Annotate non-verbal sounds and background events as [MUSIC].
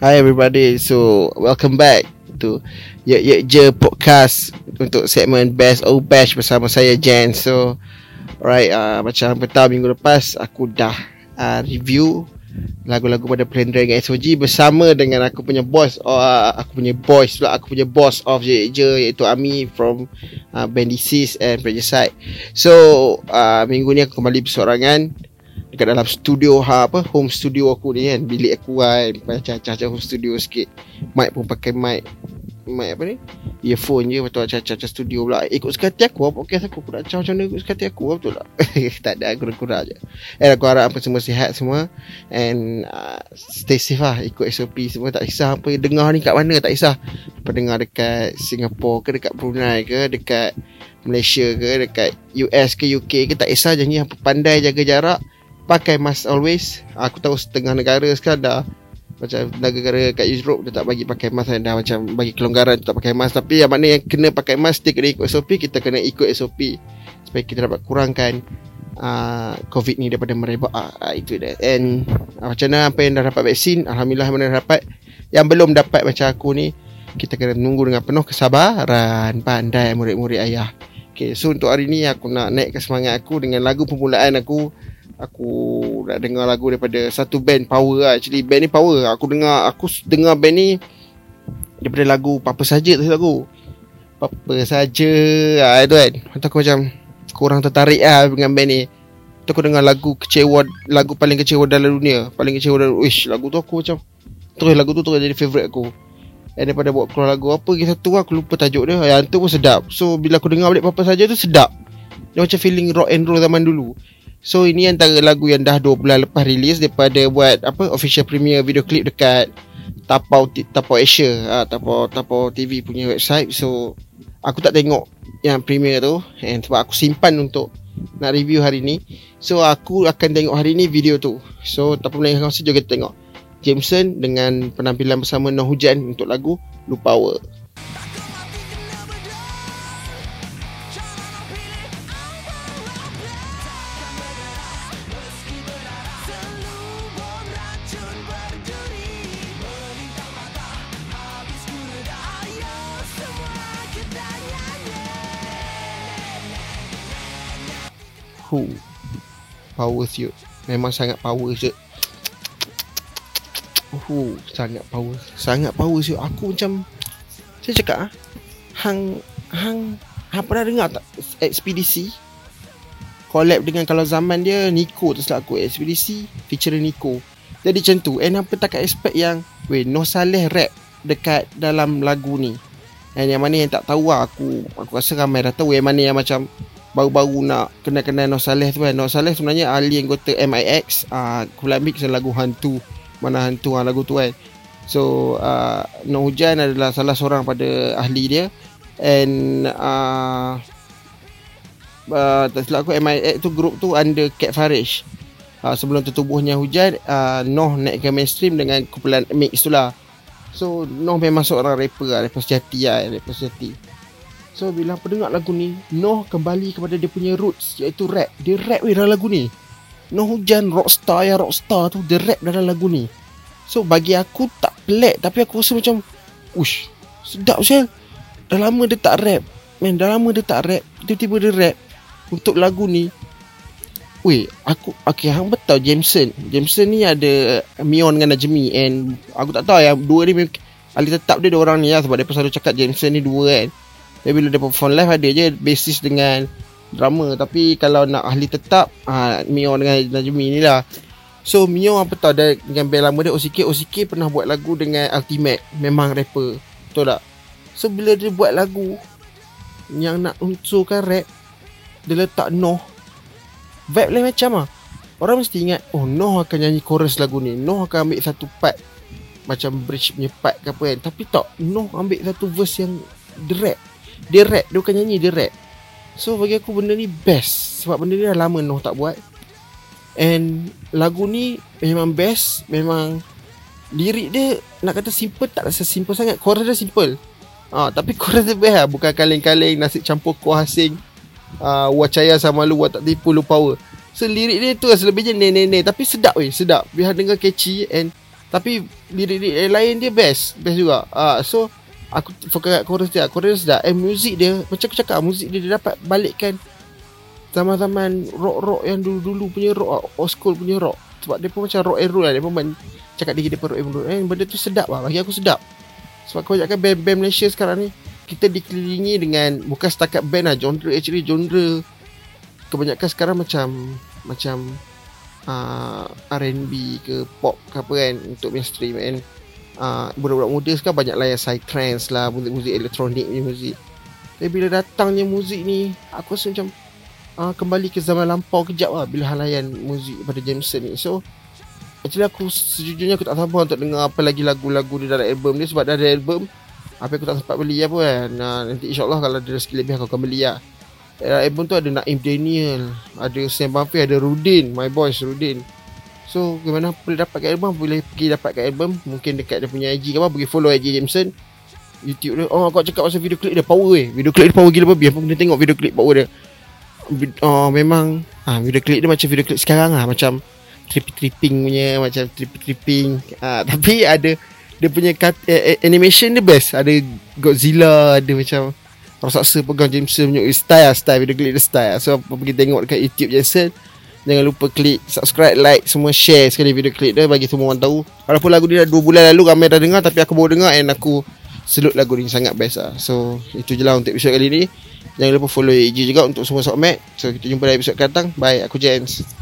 Hi everybody. So welcome back to Ye Ye Je podcast untuk segmen Best Oh Bash bersama saya Jen. So alright, uh, macam petang minggu lepas aku dah uh, review lagu-lagu pada Plan Dragon SOG bersama dengan aku punya boss oh, uh, aku punya boss pula aku punya boss of Ye Je iaitu Ami from uh, Bandisis and Project So uh, minggu ni aku kembali bersorangan dekat dalam studio ha, apa home studio aku ni kan bilik aku kan macam-macam home studio sikit. Mic pun pakai mic mic apa ni? Earphone je betul macam-macam studio pula. Ikut sekati aku apa podcast aku? Aku nak macam mana ikut sekati aku betul tak? [LAUGHS] Tak ada kurang-kurang je. And aku harap apa semua sihat semua. And uh, stay safe lah ikut SOP semua. Tak kisah apa dengar ni kat mana tak kisah. Apa dengar dekat Singapore ke dekat Brunei ke dekat Malaysia ke dekat US ke UK ke tak kisah janji apa pandai jaga jarak pakai mask always. Aku tahu setengah negara sekarang dah Macam negara-negara kat Europe Dia tak bagi pakai mask Dah macam bagi kelonggaran Tak pakai mask. Tapi yang mana yang kena pakai mask Dia kena ikut SOP Kita kena ikut SOP Supaya kita dapat kurangkan uh, COVID ni daripada merebak. Uh, uh, Itu dia. And uh, Macam mana apa yang dah dapat vaksin Alhamdulillah mana dah dapat. Yang belum dapat macam aku ni Kita kena tunggu dengan penuh kesabaran. Pandai murid-murid ayah. Okay, so untuk hari ni aku nak naikkan semangat aku dengan lagu permulaan aku aku nak dengar lagu daripada satu band power lah. Actually band ni power. Aku dengar aku dengar band ni daripada lagu apa saja tu lagu. Apa saja ah itu kan. Aku macam kurang tertarik lah dengan band ni. Tu aku dengar lagu kecewa lagu paling kecewa dalam dunia. Paling kecewa dalam wish lagu tu aku macam terus lagu tu terus jadi favorite aku. Dan daripada buat keluar lagu apa lagi satu aku lupa tajuk dia. Yang tu pun sedap. So bila aku dengar balik apa saja tu sedap. Dia macam feeling rock and roll zaman dulu. So ini antara lagu yang dah 2 bulan lepas release daripada buat apa official premiere video clip dekat Tapau Tapau Asia, ah Tapau Tapau TV punya website. So aku tak tengok yang premiere tu and sebab aku simpan untuk nak review hari ni. So aku akan tengok hari ni video tu. So tak perlu lagi jom kita tengok. Jameson dengan penampilan bersama No Hujan untuk lagu Lu Power. Hu Power siut. Memang sangat power siut. Hu Sangat power. Sangat power siut. Aku macam Saya cakap ah, Hang Hang Hang pernah dengar tak Ekspedisi Collab dengan Kalau zaman dia Nico tu selaku Ekspedisi Feature Nico. Jadi macam tu. And apa takkan expect yang Weh Noh Saleh rap Dekat dalam lagu ni. And yang mana yang tak tahu lah Aku Aku rasa ramai dah tahu Yang mana yang macam baru-baru nak kenal-kenal Noh Saleh tu kan. Noh Saleh sebenarnya ahli anggota MIX uh, Mix dan lagu Hantu. Mana Hantu uh, lagu tu kan. So uh, Noh Hujan adalah salah seorang pada ahli dia. And uh, uh, Tak silap aku MIX tu grup tu under Cat Farish. Uh, Sebelum tertubuhnya Hujan uh, Noh naik ke mainstream dengan kumpulan Mix tu lah. So Noh memang seorang rapper lah Rapper sejati lah Rapper sejati So bila pendengar lagu ni Noh kembali kepada dia punya roots Iaitu rap. Dia rap dalam lagu ni. Noh hujan rockstar ya rockstar tu Dia rap dalam lagu ni. So bagi aku tak pelik Tapi aku rasa macam Ush Sedap sel Dah lama dia tak rap. Man dah lama dia tak rap. Tiba-tiba dia rap. Untuk lagu ni Weh aku Okay hang betul Jameson. Jameson ni ada Mion dengan Najmi And Aku tak tahu yang Dua ni Ahli tetap dia orang ni lah Sebab dia selalu cakap Jameson ni dua kan tapi bila dia perform live ada je basis dengan drama. Tapi kalau nak ahli tetap ha, Mio dengan Najmi ni lah. So Mio apa tau dia, dengan band lama dia OCK OCK pernah buat lagu dengan Ultimate Memang rapper. Betul tak? So bila dia buat lagu Yang nak unsurkan rap Dia letak Noh. Vibe lain macam lah Orang mesti ingat Oh Noh akan nyanyi chorus lagu ni. Noh akan ambil satu part Macam bridge punya part ke apa kan. Tapi tak Noh ambil satu verse yang The rap dia rap Dia bukan nyanyi Dia rap. So bagi aku benda ni best. Sebab benda ni dah lama Noh tak buat. And Lagu ni Memang best Memang Lirik dia Nak kata simple Tak rasa simple sangat. Chorus dia simple. Ah, Tapi chorus dia best lah. Bukan kaleng-kaleng Nasi campur kuah asing. Uh, Wacaya sama lu Tak tipu lu power. So lirik dia tu Selebihnya ne ne ne Tapi sedap weh Sedap. Biar dengar catchy And Tapi lirik-lirik lain dia best Best juga. Uh, So Aku fokus kat chorus dia. Chorus dia And music dia Macam aku cakap Music dia dia dapat balikkan Zaman-zaman rock-rock yang dulu-dulu punya rock Old school punya rock. Sebab dia pun macam rock and roll lah. Dia pun main Cakap dia dia pun rock and roll. Eh, Benda tu sedap lah. Bagi aku sedap. Sebab kebanyakan band-band Malaysia sekarang ni Kita dikelilingi dengan Bukan setakat band lah Genre actually genre. Kebanyakan sekarang macam Macam uh, R&B ke pop ke apa kan Untuk mainstream kan uh, Budak-budak muda sekarang banyak lah yang psytrance lah Muzik-muzik elektronik ni muzik. Tapi bila datangnya muzik ni Aku rasa macam uh, Kembali ke zaman lampau kejap lah Bila halayan muzik pada Jameson ni. So Actually aku sejujurnya aku tak sabar untuk dengar apa lagi lagu-lagu di dalam album ni Sebab dah ada album Apa aku tak sempat beli apa kan. Uh, Nanti insyaAllah kalau ada rezeki lebih aku akan beli lah. Uh, album tu ada Naim Daniel Ada Sam Buffy Ada Rudin My boys Rudin So gimana boleh dapat kat album? Boleh pergi dapat kat album Mungkin dekat dia punya IG ke apa Pergi follow IG Jameson. YouTube dia Oh aku cakap pasal video clip dia Power weh Video clip dia power gila babi Apa kena tengok video clip power dia. Oh memang ah, Video clip dia macam video clip sekarang lah Macam Tripping-tripping punya Macam tripping-tripping. Ah, [LAUGHS] Tapi ada Dia punya cut, eh, eh, animation dia best. Ada Godzilla Ada macam Raksasa pegang Jameson punya style lah style video clip dia style so pergi tengok dekat YouTube Jameson jangan lupa klik subscribe like semua share sekali video clip dia bagi semua orang tahu. Walaupun lagu dia dah 2 bulan lalu ramai dah dengar tapi aku baru dengar and aku salute lagu ni sangat best lah. So itu je lah untuk episode kali ni. Jangan lupa follow IG juga untuk semua sokmat. So kita jumpa dalam episode akan datang. Bye aku James